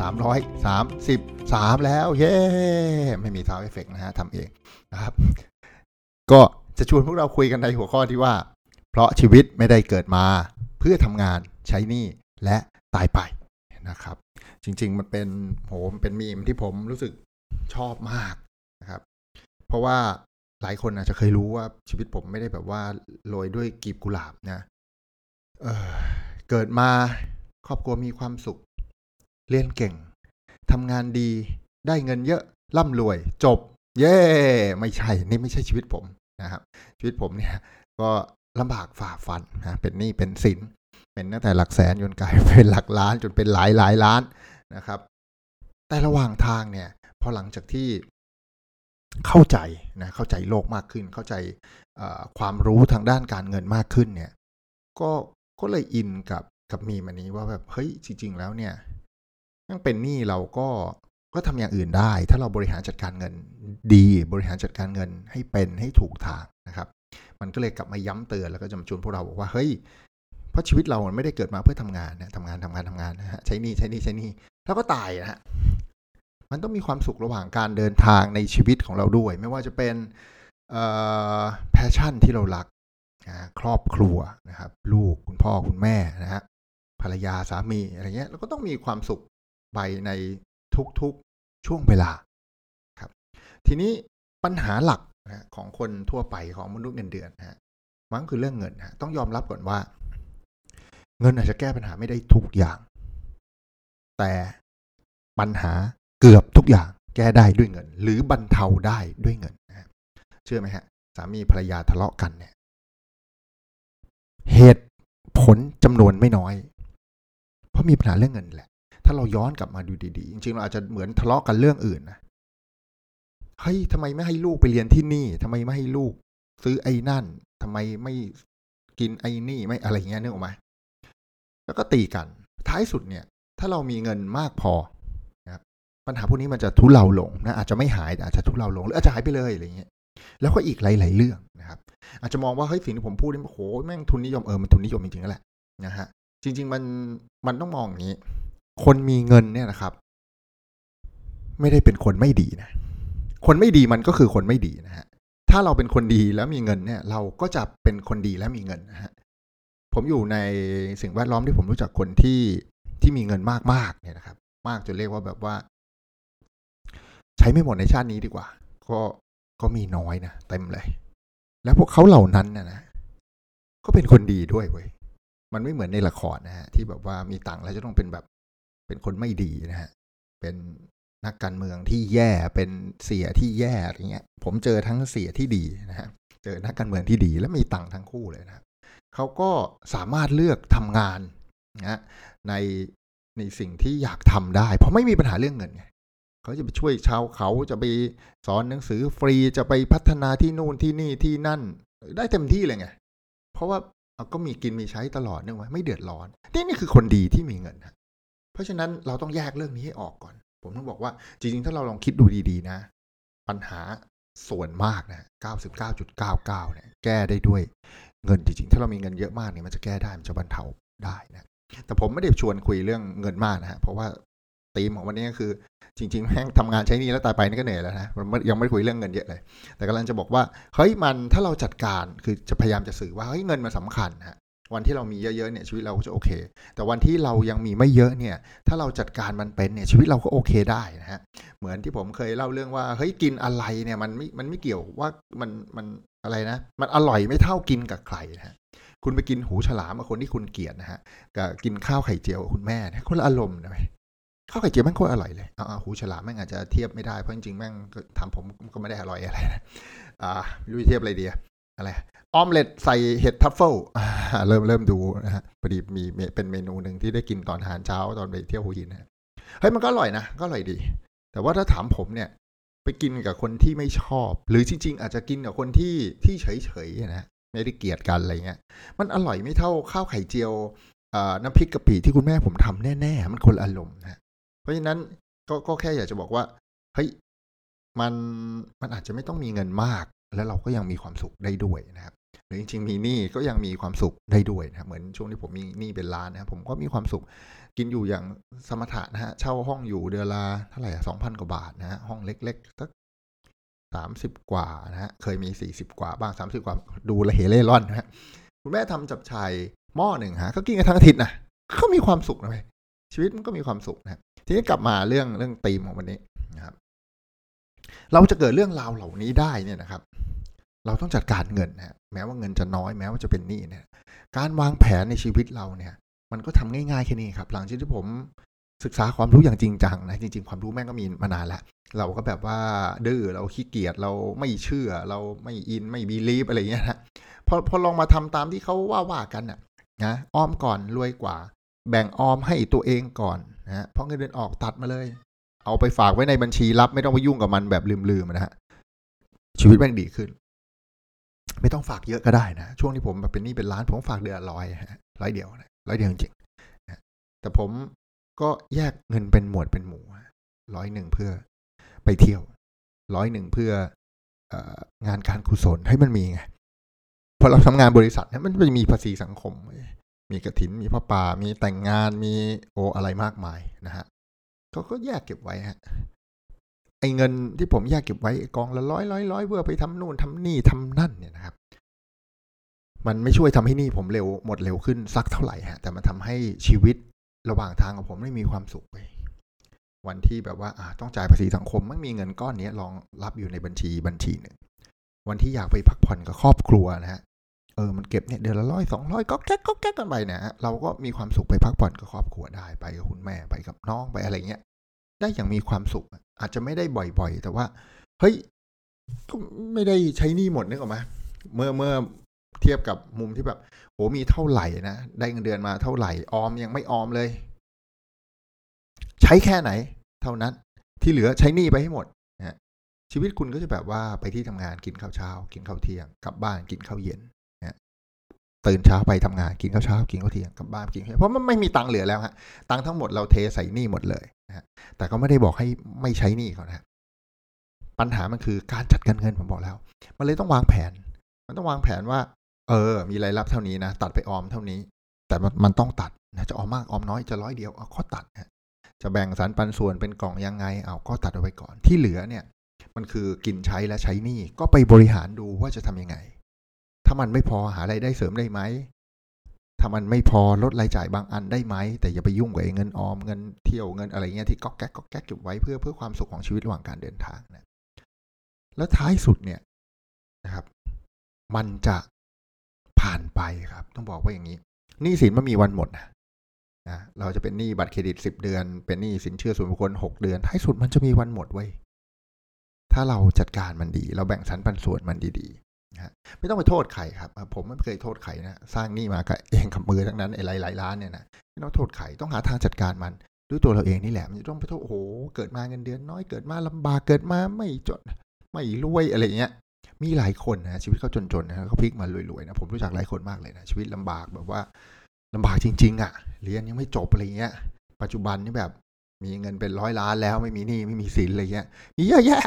333 แล้ว เย้ ไม่มี Sound Effect นะฮะทำเองนะครับ ก็จะชวนพวกเราคุยกันในหัวข้อที่ว่า เพราะชีวิตไม่ได้เกิดมาเพื่อทำงานใช้หนี้และตายไปนะครับ จริง ๆ มันเป็นโหมเป็นมีมที่ผมรู้สึกชอบมากนะครับ เพราะว่าหลายคนอาจจะเคยรู้ว่าชีวิตผมไม่ได้แบบว่าโรยด้วยกีบกุหลาบนะเเกิดมาครอบครัวมีความสุข เรียนเก่งทำงานดี ได้เงินเยอะร่ำรวย จบ เย่ไม่ใช่ นี่ไม่ใช่ชีวิตผมนะครับ ชีวิตผมเนี่ย ก็ลำบากฝ่าฟันนะเป็นหนี้เป็นสินเป็นตั้งแต่หลักแสนจนกลายเป็นหลักล้านจนเป็นหลายหลายล้านนะครับ แต่ระหว่างทางเนี่ย พอหลังจากที่เข้าใจนะเข้าใจโลกมากขึ้น เข้าใจความรู้ทางด้านการเงินมากขึ้นเนี่ย ก็ก็เลยอินกับกับมีมันนี้ว่าแบบเฮ้ยจริง ๆ แล้วเนี่ย ยังเป็นหนี้เราก็ก็ทำอย่างอื่นได้ ถ้าเราบริหารจัดการเงินดีบริหารจัดการเงินให้เป็นให้ถูกทางนะครับ มันก็เลยกลับมาย้ำเตือนแล้วก็จะมาชวนพวกเราบอกว่าเฮ้ยเพราะชีวิตเรามันไม่ได้เกิดมาเพื่อทำงานนะทำงานทำงานทำงานนะฮะใช้หนี้ใช้หนี้ใช้หนี้แล้วก็ตายนะฮะมันต้องมีความสุขระหว่างการเดินทางในชีวิตของเราด้วย ไม่ว่าจะเป็นแพชชั่นที่เรารักนะครอบครัวนะครับ ลูกคุณพ่อคุณแม่นะฮะภรรยาสามีอะไรเงี้ยเราก็ต้องมีความสุข ไปในทุกๆช่วงเวลาครับ ทีนี้ปัญหาหลักนะของคนทั่วไปของมนุษย์เงินเดือนนะฮะมันก็คือเรื่องเงินฮะต้องยอมรับก่อนว่า เงินอาจจะแก้ปัญหาไม่ได้ทุกอย่าง แต่ปัญหาเกือบทุกอย่างแก้ได้ด้วยเงิน หรือบรรเทาได้ด้วยเงินนะเชื่อไหมฮะสามีภรรยาทะเลาะกันเนี่ย เหตุผลจำนวนไม่น้อย เพราะมีปัญหาเรื่องเงินแหละ ถ้าเราย้อนกลับมาดูดีๆ จริงๆ เราอาจจะเหมือนทะเลาะกันเรื่องอื่นนะเฮ้ยทำไมไม่ให้ลูกไปเรียนที่นี่ทำไมไม่ให้ลูก ซื้อไอ้นั่นทำไมไม่กินไอ้นี่ไม่อะไรเงี้ยนึกออกไหมแล้วก็ตีกัน ท้ายสุดเนี่ย ถ้าเรามีเงินมากพอนะครับปัญหาพวกนี้มันจะทุเลาลงนะอาจจะไม่หายแต่อาจจะทุเลาลงหรืออาจจะหายไปเลยอะไรเงี้ยแล้วก็อีกหลาย ๆ เรื่องนะครับ อาจจะมองว่าเฮ้ยสิ่งที่ผมพูดนี่โอ้โหแม่งทุนนิยมเออมันทุนนิยมจริงๆนั่นแหละนะฮะจริง ๆ มันมันต้องมองอย่างนี้ คนมีเงินเนี่ยนะครับ ไม่ได้เป็นคนไม่ดีนะ คนไม่ดีมันก็คือคนไม่ดีนะฮะถ้าเราเป็นคนดีแล้วมีเงินเนี่ย เราก็จะเป็นคนดีและมีเงินนะฮะผมอยู่ในสิ่งแวดล้อมที่ผมรู้จักคนที่ที่มีเงินมากๆเนี่ยนะครับ มากจนเรียกว่าแบบว่า ใช้ไม่หมดในชาตินี้ดีกว่า ก็ก็มีน้อยนะเต็มเลย แล้วพวกเขาเหล่านั้นนะนะก็เป็นคนดีด้วยเว้ยมันไม่เหมือนในละครนะฮะที่แบบว่ามีตังค์แล้วจะต้องเป็นแบบ เป็นคนไม่ดีนะฮะ เป็นนักการเมืองที่แย่ เป็นเสียที่แย่อะไรเงี้ย ผมเจอทั้งเสียที่ดีนะฮะ เจอนักการเมืองที่ดีและมีตังค์ทั้งคู่เลยนะเขาก็สามารถเลือกทำงานนะในในสิ่งที่อยากทำได้ เพราะไม่มีปัญหาเรื่องเงินไงเขาจะไปช่วยชาวเขาจะไปสอนหนังสือฟรีจะไปพัฒนาที่นู่นที่นี่ที่นั่น ได้เต็มที่เลยไง เพราะว่าก็มีกินมีใช้ตลอดนึกว่าไม่เดือดร้อน นี่นี่คือคนดีที่มีเงิน เพราะฉะนั้นเราต้องแยกเรื่องนี้ให้ออกก่อน ผมต้องบอกว่าจริงๆ ถ้าเราลองคิดดูดีๆนะ ปัญหาส่วนมากนะ99.99 เนี่ย แก้ได้ด้วยเงินจริงๆ ถ้าเรามีเงินเยอะมากเนี่ยมันจะแก้ได้ มันจะบรรเทาได้นะ แต่ผมไม่ได้ชวนคุยเรื่องเงินมากนะฮะ เพราะว่าธีมของวันนี้ก็คือ จริงๆแม่งทำงานใช้นี่แล้วตายไปนี่ก็เหนื่อยแล้วนะยังไม่คุยเรื่องเงินเยอะเลย แต่กำลังจะบอกว่าเฮ้ยมันถ้าเราจัดการคือจะพยายามจะสื่อว่าเฮ้ยเงินมันสาคัญฮะ วันที่เรามีเยอะๆเนี่ยชีวิตเราก็จะโอเค แต่วันที่เรายังมีไม่เยอะเนี่ยถ้าเราจัดการมันเป็นเนี่ยชีวิตเราก็โอเคได้นะฮะเหมือนที่ผมเคยเล่าเรื่องว่าเฮ้ยกินอะไรเนี่ยมันไม่มันไม่เกี่ยวว่ามันมันอะไรนะ มันอร่อยไม่เท่ากินกับใครนะฮะคุณไปกินหูฉลามกับคนที่คุณเกลียดนะฮะกับกินข้าวไข่เจียวคุณแม่นะคนละอารมณ์นะข้าวไข่เจียวแม่งโคตรอร่อยเลยเอาหูฉลามแม่งอาจจะเทียบไม่ได้เพราะจริงๆแม่งทำผมก็ไม่ได้อร่อยอะไรนะอ่ารู้เทียบอะไรดีอะไร ออมเล็ตใส่เห็ดทัฟเฟิลเริ่มเริ่มดูนะฮะพอดีมีเป็นเมนูหนึ่งที่ได้กินตอนอาหารเช้าตอนไปเที่ยวหัวหินนะเฮ้ยมันก็อร่อยนะก็อร่อยดี แต่ว่าถ้าถามผมเนี่ย ไปกินกับคนที่ไม่ชอบ หรือจริง ๆ อาจจะกินกับคนที่ที่เฉยๆนะไม่ได้เกลียดกันอะไรเงี้ยมันอร่อยไม่เท่าข้าวไข่เจียวน้ำพริกกะปิที่คุณแม่ผมทำแน่ๆ มันคนละอารมณ์นะเพราะฉะนั้นก็ก็แค่อยากจะบอกว่าเฮ้ยมันมันอาจจะไม่ต้องมีเงินมาก แล้วเราก็ยังมีความสุขได้ด้วยนะครับ หรือจริงๆมีหนี้ก็ยังมีความสุขได้ด้วยนะเหมือนช่วงที่ผมมีหนี้เป็นล้านนะผมก็มีความสุขกินอยู่อย่างสมถะนะฮะเช่าห้องอยู่เดือนละเท่าไหร่สองพันกว่าบาทนะฮะห้องเล็กๆสักสามสิบกว่านะฮะเคยมีสี่สิบกว่าบ้างสามสิบกว่าดูละเหเล่ร่อนนะฮะคุณแม่ทำจับชายหม้อหนึ่งฮะก็กินกันทั้งอาทิตย์นะก็มีความสุขนะเว้ยชีวิตมันก็มีความสุขนะทีนี้กลับมาเรื่องเรื่องธีมของวันนี้นะครับเราจะเกิดเรื่องราวเหล่านี้ได้เนี่ยนะครับ เราต้องจัดการเงินนะ แม้ว่าเงินจะน้อยแม้ว่าจะเป็นหนี้เนี่ยการวางแผนในชีวิตเราเนี่ย มันก็ทำง่ายๆแค่นี้ครับ หลังจากที่ผมศึกษาความรู้อย่างจริงจังนะจริง ๆ ความรู้แม่งก็มีมานานแล้วเราก็แบบว่าดื้อเราขี้เกียจเราไม่เชื่อ เราไม่อินไม่บีลีฟอะไรเงี้ยนะพอพอลองมาทำตามที่เขาว่าว่ากันนะนะออมก่อนรวยกว่า แบ่งออมให้ตัวเองก่อนนะเพราะเงินเดือนออกตัดมาเลย เอาไปฝากไว้ในบัญชีรับไม่ต้องไปยุ่งกับมันแบบลืมๆนะฮะชีวิตแม่งดีขึ้น ไม่ต้องฝากเยอะก็ได้นะ ช่วงที่ผมแบบเป็นหนี้เป็นล้านผมฝากเดือนร้อยร้อยเดียวนะร้อยเดียวจริงแต่ผมก็แยกเงินเป็นหมวดเป็นหมู่ร้อยหนึ่งเพื่อไปเที่ยวร้อยหนึ่งเพื่องานการกุศลให้มันมีไงพอเราทำงานบริษัทเนี่ยมันจะมีภาษีสังคม มีกระถิน มีพระป่า มีแต่งงานมีโออะไรมากมายนะฮะเขาก็แยกเก็บไว้ฮะ ไอ้เงินที่ผมแยกเก็บไว้กองละร้อยร้อยร้อยเพื่อไปทำนู่นทำนี่ทำนั่นเนี่ยนะครับ มันไม่ช่วยทำให้นี่ผมเร็วหมดเร็วขึ้นสักเท่าไหร่ฮะแต่มันทำให้ชีวิตระหว่างทางของผมไม่มีความสุขเลยวันที่แบบว่าต้องจ่ายภาษีสังคมไม่มีเงินก้อนนี้รองรับอยู่ในบัญชีบัญชีหนึ่งวันที่อยากไปพักผ่อนกับครอบครัวนะฮะเออมันเก็บเนี่ยเดือนละร้อยสองร้อยก็แก๊กก็แก๊กกันไปนี่ยเราก็มีความสุขไปพักผ่อนกับครอบครัวได้ไปกับคุณแม่ไปกับน้องไปอะไรเงี้ยได้อย่างมีความสุขอ อาจจะไม่ได้บ่อยๆ แต่ว่า เฮ้ยก็ไม่ได้ใช้นี่หมดนึกออกไหมเมื่อเมื่อเทียบกับมุมที่แบบโหมีเท่าไหร่นะได้เงินเดือนมาเท่าไหร่ออมยังไม่ออมเลย ใช้แค่ไหน เท่านั้น ที่เหลือใช้นี้ไปให้หมดนะชีวิตคุณก็จะแบบว่าไปที่ทำงานกินข้าวเช้า กินข้าวเที่ยงกลับบ้านกินข้าวเย็น ตื่นเช้าไปทำงานกินข้าวเช้ากินข้าวเที่ยงกลับบ้านกินเพราะมันไม่มีตังค์เหลือแล้วฮะตังค์ทั้งหมดเราเทใส่หนี้หมดเลยนะฮะแต่ก็ไม่ได้บอกให้ไม่ใช้หนี้เขานะปัญหามันคือการจัดการเงินผมบอกแล้ว มันเลยต้องวางแผน มันต้องวางแผนว่า เออ มีรายรับเท่านี้นะตัดไปออมเท่านี้ แต่มันต้องตัดนะจะออมมากออมน้อยจะร้อยเดียวเอาข้อตัดนะจะแบ่งสรรปันส่วนเป็นกล่องยังไงเอาก็ตัดเอาไว้ก่อนที่เหลือเนี่ย มันคือกินใช้และใช้หนี้ก็ไปบริหารดูว่าจะทำยังไงามันไม่พอหาไรายได้เสริมได้ไหมถ้ามันไม่พอลดรายจ่ายบางอันได้ไหม แต่อย่าไปยุ่งกับเงินออมเงินเที่ยวเงินอะไรเงี้ยที่ก๊อกแก๊กก๊อกแก๊กเก็บไว้เพื่อเพื่อความสุขของชีวิตระหว่างการเดินทางนะแล้วท้ายสุดเนี่ยนะครับ มันจะผ่านไปครับ ต้องบอกว่าอย่างนี้หนี้สินมันมีวันหมดนะนะเราจะเป็นหนี้บัตรเครดิตสิบเดือน เป็นหนี้สินเชื่อส่วนบุคคลหกเดือน ท้ายสุดมันจะมีวันหมดไว้ถ้าเราจัดการมันดี เราแบ่งสรรปันส่วนมันดี นะไม่ต้องไปโทษใครครับ ผมไม่เคยโทษใครนะสร้างนี่มากับเองกับมือทั้งนั้นไอ้หลายๆล้านเนี่ยนะไม่ต้องโทษใครต้องหาทางจัดการมัน ด้วยตัวเราเองนี่แหละมันจะต้องไปโทษโอ้โหเกิดมาเงินเดือนน้อยเกิดมาลำบากเกิดมาไม่จนไม่รวยอะไรเงี้ยมีหลายคนนะชีวิตเขาจนๆนะเขาพลิกมารวยๆนะผมรู้จักหลายคนมากเลยนะชีวิตลำบากแบบว่าลำบากจริง ๆอะ่ะเรียนยังไม่จบอะไรเงี้ย ปัจจุบันนี่แบบมีเงินเป็นร้อยล้านแล้วไม่มีหนี้ไม่มีสินอะไรเงี้ยมีเยอะแยะ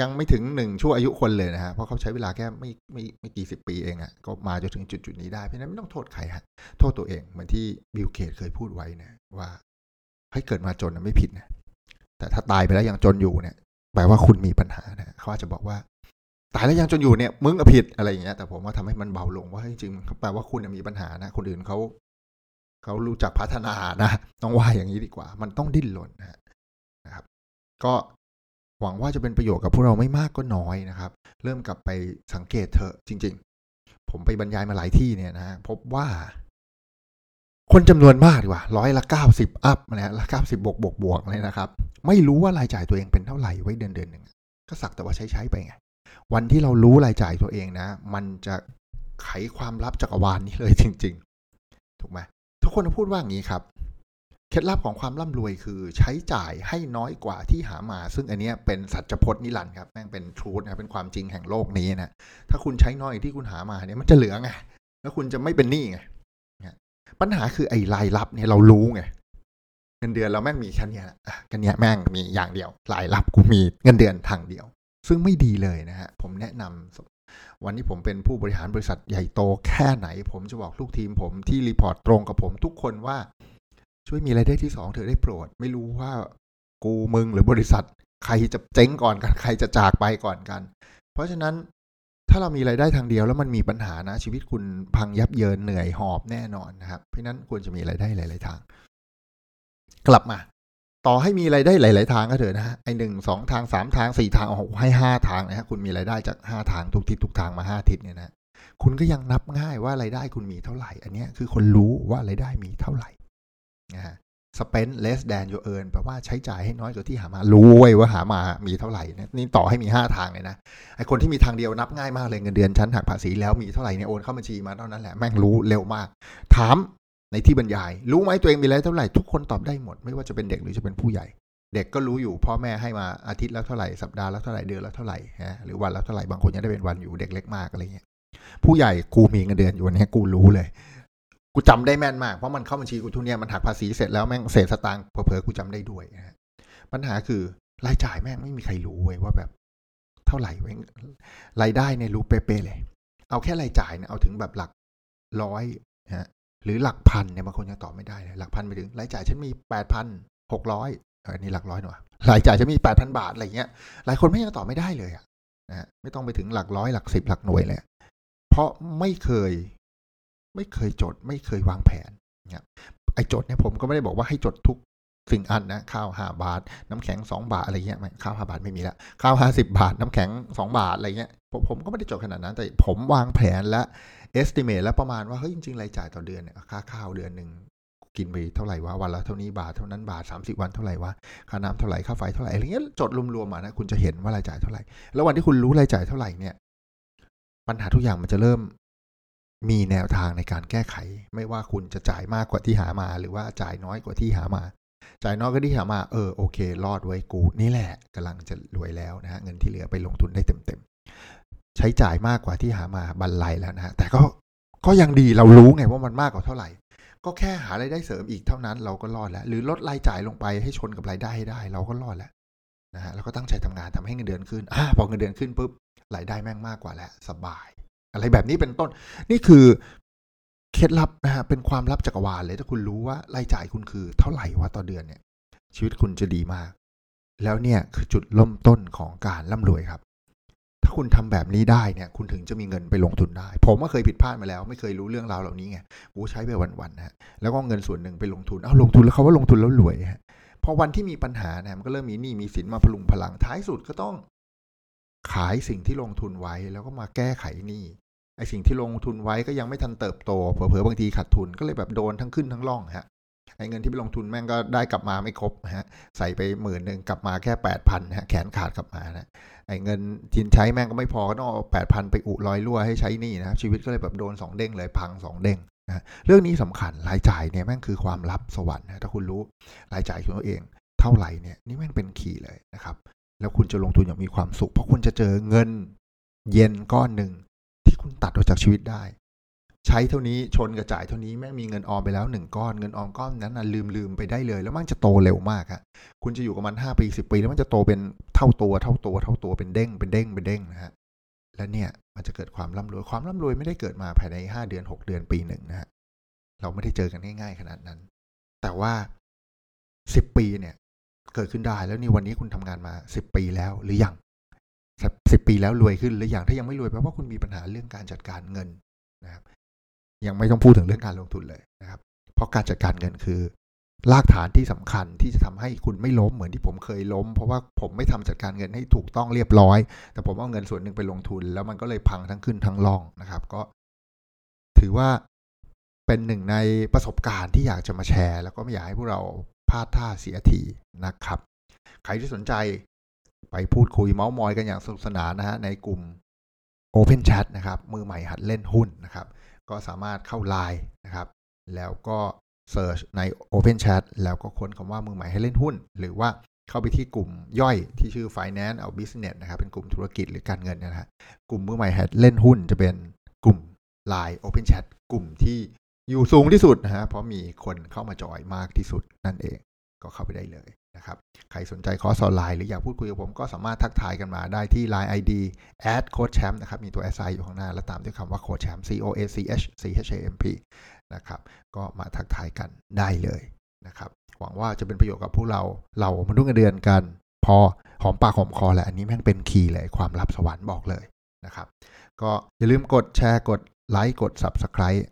ยังไม่ถึงหนึ่งชั่วอายุคนเลยนะฮะ เพราะเขาใช้เวลาแค่ไม่ไม่ไม่กี่สิบปีเองอะ่ะ ก็มาจนถึงจุดจุดนี้ได้ เพราะนั้นไม่ต้องโทษใครฮะ โทษตัวเอง เหมือนที่บิลเกตเคยพูดไว้นะว่าให้เกิดมาจนไม่ผิดนะ แต่ถ้าตายไปแล้วยังจนอยู่เนี่ย แปลว่าคุณมีปัญหานะเขาอาจจะบอกว่า ตายแล้วยังจนอยู่เนี่ย มึงอผิดอะไรอย่างเงี้ย แต่ผมว่าทำให้มันเบาลงว่าจริงๆแปลว่าคุณมีปัญหานะ คนอื่นเขาเขารู้จักพัฒนานะ ต้องว่าอย่างนี้ดีกว่า มันต้องดิ้นรนนะครับ ก็ หวังว่าจะเป็นประโยชน์กับพวกเราไม่มากก็น้อยนะครับ เริ่มกลับไปสังเกตเถอะจริง ๆ ผมไปบรรยายมาหลายที่เนี่ยนะพบว่า คนจำนวนมากดีกว่าร้อยละเก้าสิบอัพนะละเก้าสิบบวกบวกบวกเลยนะครับ ไม่รู้ว่ารายจ่ายตัวเองเป็นเท่าไหร่ไว้เดือนเดือนหนึ่งก็สักแต่ว่าใช้ใช้ไปไง วันที่เรารู้รายจ่ายตัวเองนะ มันจะไขความลับจักรวาลนี้เลยจริง ๆ ถูกไหมทุกคนพูดว่าอย่างนี้ครับ เคล็ดลับของความร่ำรวยคือใช้จ่ายให้น้อยกว่าที่หามา ซึ่งอันนี้เป็นสัจพจน์นิรันดร์ครับแม่งเป็นทรูธนะเป็นความจริงแห่งโลกนี้นะถ้าคุณใช้น้อยที่คุณหามาเนี่ยมันจะเหลือไงแล้วคุณจะไม่เป็นหนี้ไงปัญหาคือไอ้รายรับเนี่ยเรารู้ไงเงินเดือนเราแม่งมีแค่นี้อะกันเนี้ยแม่งมีอย่างเดียวรายรับกูมีเงินเดือนทางเดียว ซึ่งไม่ดีเลยนะฮะผมแนะนำวันนี้ผมเป็นผู้บริหารบริษัทใหญ่โตแค่ไหน ผมจะบอกลูกทีมผมที่ report ตรงกับผมทุกคนว่า ช่วยมีรายได้ที่สองเถอะได้โปรด ไม่รู้ว่ากูมึงหรือบริษัท ใครจะเจ๊งก่อนกัน ใครจะจากไปก่อนกัน เพราะฉะนั้นถ้าเรามีรายได้ทางเดียวแล้วมันมีปัญหานะ ชีวิตคุณพังยับเยินเหนื่อยหอบแน่นอนนะครับ เพราะนั้นควรจะมีรายได้หลาย ๆ ทาง กลับมา ต่อให้มีรายได้หลาย ๆ ทางก็เถอะนะฮะไอหนึ่งสองทางสามทางสี่ทางโอ้ให้ห้าทางนะฮะคุณมีรายได้จากห้าทางทุกทิศทุกทางมาห้าทิศเนี่ยนะคุณก็ยังนับง่ายว่ารายได้คุณมีเท่าไหร่ อันนี้คือคนรู้ว่ารายได้มีเท่าไหร่ spend less than your earn แปลว่าใช้จ่ายให้น้อยกว่าที่หามา รู้ไว้ว่าหามามีเท่าไหร่นี่ต่อให้มี 5 ทางเลยนะ ไอคนที่มีทางเดียวนับง่ายมากเลยเงินเดือนชั้นหักภาษีแล้วมีเท่าไหร่เนี่ยโอนเข้าบัญชีมาเท่านั้นแหละ แม่งรู้เร็วมาก ถามในที่บรรยาย รู้ไหมตัวเองมีอะไรเท่าไหร่ทุกคนตอบได้หมด ไม่ว่าจะเป็นเด็กหรือจะเป็นผู้ใหญ่ เด็กก็รู้อยู่พ่อแม่ให้มาอาทิตย์ละเท่าไหร่สัปดาห์ละเท่าไหร่เดือนละเท่าไหร่ฮะหรือวันละเท่าไหร่บางคนยังได้เป็นวันอยู่เด็กเล็กมากอะไรเงี้ยผู้ใหญ่กูมีเงินเดือนอยู่วันนี้กูรู้เลย กูจำได้แม่นมาก เพราะมันเข้าบัญชีกูทุกเนี่ยมันหักภาษีเสร็จแล้วแม่งเศษสตางค์เผลอๆกูจำได้ด้วยนะปัญหาคือรายจ่ายแม่งไม่มีใครรู้เว้ยว่าแบบ เท่าไหร่เว้ยรายได้เนี่ยรู้เป๊ะๆเลย เอาแค่รายจ่ายเนี่ยเอาถึงแบบหลักร้อยฮะหรือหลักพันเนี่ยบางคนยังตอบไม่ได้เลยหลักพันไปถึงรายจ่ายฉันมีแปดพันหกร้อยอันนี้หลักร้อยหน่อยรายจ่ายฉันมีแปดพันบาทอะไรเงี้ย หลายคนไม่ยังตอบไม่ได้เลยอะนะไม่ต้องไปถึงหลักร้อยหลักสิบหลักหน่วยเลยเพราะไม่เคย ไม่เคยจด ไม่เคยวางแผนเนี่ยไอ้จดเนี่ยผมก็ไม่ได้บอกว่าให้จดทุกสิ่งอันนะข้าวห้าบาท น้ำแข็งสองบาทอะไรเงี้ยข้าวห้าบาทไม่มีละข้าวห้าสิบาท น้ำแข็งสองบาทอะไรเงี้ยผมผมก็ไม่ได้จดขนาดนั้น แต่ผมวางแผนและ estimate แล้วประมาณว่าเฮ้ยจริงๆรายจ่ายต่อเดือนเนี่ยค่าข้าวเดือนหนึ่งกินไปเท่าไหร่วะวันละเท่านี้บาทเท่านั้นบาทสามสิบวันเท่าไหร่วะค่าน้ำเท่าไหร่ค่าไฟเท่าไหร่อะไรเงี้ยจดรวมๆมานะคุณจะเห็นว่ารายจ่ายเท่าไหร่แล้ววันที่คุณรู้รายจ่ายเท่าไหร่เนี่ย ปัญหาทุกอย่างมันจะเริ่ม มีแนวทางในการแก้ไข ไม่ว่าคุณจะจ่ายมากกว่าที่หามา หรือว่าจ่ายน้อยกว่าที่หามา จ่ายน้อยกว่าที่หามาเออโอเค รอดไว้กูนี่แหละกำลังจะรวยแล้วนะฮะเงินที่เหลือไปลงทุนได้เต็มๆใช้จ่ายมากกว่าที่หามาบรรลัยแล้วนะฮะแต่ก็ก็ยังดีเรารู้ไงว่ามันมากกว่าเท่าไหร่ ก็แค่หารายได้เสริมอีกเท่านั้นเราก็รอดแล้ว หรือลดรายจ่ายลงไปให้ชนกับรายได้ให้ได้ เราก็รอดแล้วนะฮะแล้วก็ตั้งใจทำงานทำให้เงินเดือนขึ้นอ่าพอเงินเดือนขึ้นปุ๊บรายได้แม่งมากกว่าแล้วสบาย อะไรแบบนี้เป็นต้น นี่คือเคล็ดลับนะฮะเป็นความลับจักรวาลเลยถ้าคุณรู้ว่ารายจ่ายคุณคือเท่าไหร่วะต่อเดือนเนี่ย ชีวิตคุณจะดีมาก แล้วเนี่ยคือจุดเริ่มต้นของการร่ำรวยครับ ถ้าคุณทำแบบนี้ได้เนี่ย คุณถึงจะมีเงินไปลงทุนได้ ผมก็เคยผิดพลาดมาแล้ว ไม่เคยรู้เรื่องราวเหล่านี้ไงกูใช้ไปวันๆนะแล้วก็เงินส่วนหนึ่งไปลงทุนเอาลงทุนแล้วเขาว่าลงทุนแล้วรวยฮะพอวันที่มีปัญหาเนี่ยมันก็เริ่มมีหนี้มีสินมาพลุงพลังท้ายสุดก็ต้อง ขายสิ่งที่ลงทุนไว้แล้วก็มาแก้ไขหนี้ไอสิ่งที่ลงทุนไว้ก็ยังไม่ทันเติบโตเผลอๆบางทีขาดทุนก็เลยแบบโดนทั้งขึ้นทั้งล่องฮะไอเงินที่ไปลงทุนแม่งก็ได้กลับมาไม่ครบฮะใส่ไปหมื่นหนึ่งกลับมาแค่แปดพันฮะแขนขาดกลับมานะไอเงินทินใช้แม่งก็ไม่พอก็ต้องเอาแปดพันไปอุลอยรั่วให้ใช้นี่นะชีวิตก็เลยแบบโดนสองเด้งเลยพังสองเด้งนะเรื่องนี้สำคัญรายจ่ายเนี่ยแม่งคือความลับสวรรค์นะถ้าคุณรู้รายจ่ายของตัวเองเท่าไหร่เนี่ยนี่แม่งเป็นขีย์เลยนะครับ แล้วคุณจะลงทุนอย่างมีความสุข เพราะคุณจะเจอเงินเย็นก้อนหนึ่งที่คุณตัดออกจากชีวิตได้ ใช้เท่านี้ชนกระจ่ายเท่านี้แม่มีเงินออมไปแล้วหนึ่งก้อนเงินออมก้อนนั้นนะลืมลืมไปได้เลย แล้วมันจะโตเร็วมากครับคุณจะอยู่กับมันห้าปีสิบปี แล้วมันจะโตเป็นเท่าตัวเท่าตัวเท่าตัวเป็นเด้งเป็นเด้งเป็นเด้งนะฮะและเนี่ยมันจะเกิดความร่ำรวยความร่ำรวยไม่ได้เกิดมาภายในห้าเดือนหกเดือนปีหนึ่งนะฮะเราไม่ได้เจอกันง่ายๆขนาดนั้น แต่ว่าสิบปีเนี่ย กิดขึ้นได้ แล้วนี่วันนี้คุณทำงานมาสิบปีแล้วหรือยังสิบปีแล้วรวยขึ้นหรืออย่างถ้ายังไม่รวยแปลว่าคุณมีปัญหาเรื่องการจัดการเงินนะครับ ยังไม่ต้องพูดถึงเรื่องการลงทุนเลยนะครับ เพราะการจัดการเงินคือรากฐานที่สำคัญที่จะทำให้คุณไม่ล้มเหมือนที่ผมเคยล้ม เพราะว่าผมไม่ทำจัดการเงินให้ถูกต้องเรียบร้อย แต่ผมเอาเงินส่วนหนึ่งไปลงทุน แล้วมันก็เลยพังทั้งขึ้นทั้งล่องนะครับ ก็ ถือว่าเป็นหนึ่งในประสบการณ์ที่อยากจะมาแชร์ แล้วก็ไม่อยากให้พวกเรา พลาดท่าเสียทีนะครับ ใครที่สนใจไปพูดคุยเมาส์มอยกันอย่างสนุกสนานนะฮะในกลุ่ม Open Chat นะครับ มือใหม่หัดเล่นหุ้นนะครับ ก็สามารถเข้าไลน์นะครับ แล้วก็ Search ใน Open Chat แล้วก็ค้นคำว่ามือใหม่ให้เล่นหุ้น หรือว่าเข้าไปที่กลุ่มย่อยที่ชื่อ Finance เอา Business นะครับ เป็นกลุ่มธุรกิจหรือการเงินนะฮะกลุ่มมือใหม่หัดเล่นหุ้นจะเป็นกลุ่ม Line Open Chat กลุ่มที่ อยู่สูงที่สุดนะฮะเพราะมีคนเข้ามาจอยมากที่สุดนั่นเองก็เข้าไปได้เลยนะครับ ใครสนใจคอร์สออนไลน์หรืออยากพูดคุยกับผมก็สามารถทักทายกันมาได้ที่ Line ID at coach champ นะครับ มีตัว SI อยู่ข้างหน้า แล้วตามด้วยคำว่า coach champ C O A C H C H A M P นะครับ ก็มาทักทายกันได้เลยนะครับ หวังว่าจะเป็นประโยชน์กับพวกเรา เรามนุษย์เงินเดือนกัน พอหอมปากหอมคอแหละ อันนี้แม่งเป็นคีย์เลยความลับสวรรค์บอกเลยนะครับ ก็อย่าลืมกดแชร์กดไลค์กด Subscribe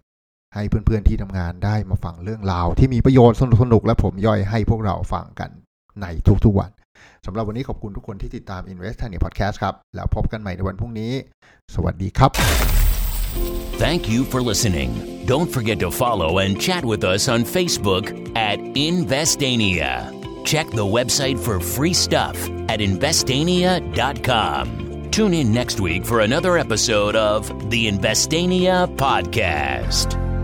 ให้เพื่อนๆที่ทำงานได้มาฟังเรื่องราวที่มีประโยชน์สนุกๆและผมย่อยให้พวกเราฟังกันในทุกๆวันสำหรับวันนี้ขอบคุณทุกคนที่ติดตาม Invest Tanya Podcast ครับ แล้วพบกันใหม่ในวันพรุ่งนี้ สวัสดีครับ Thank you for listening. Don't forget to follow and chat with us on Facebook at Investania. Check the website for free stuff at investania.com. Tune in next week for another episode of the Investania Podcast.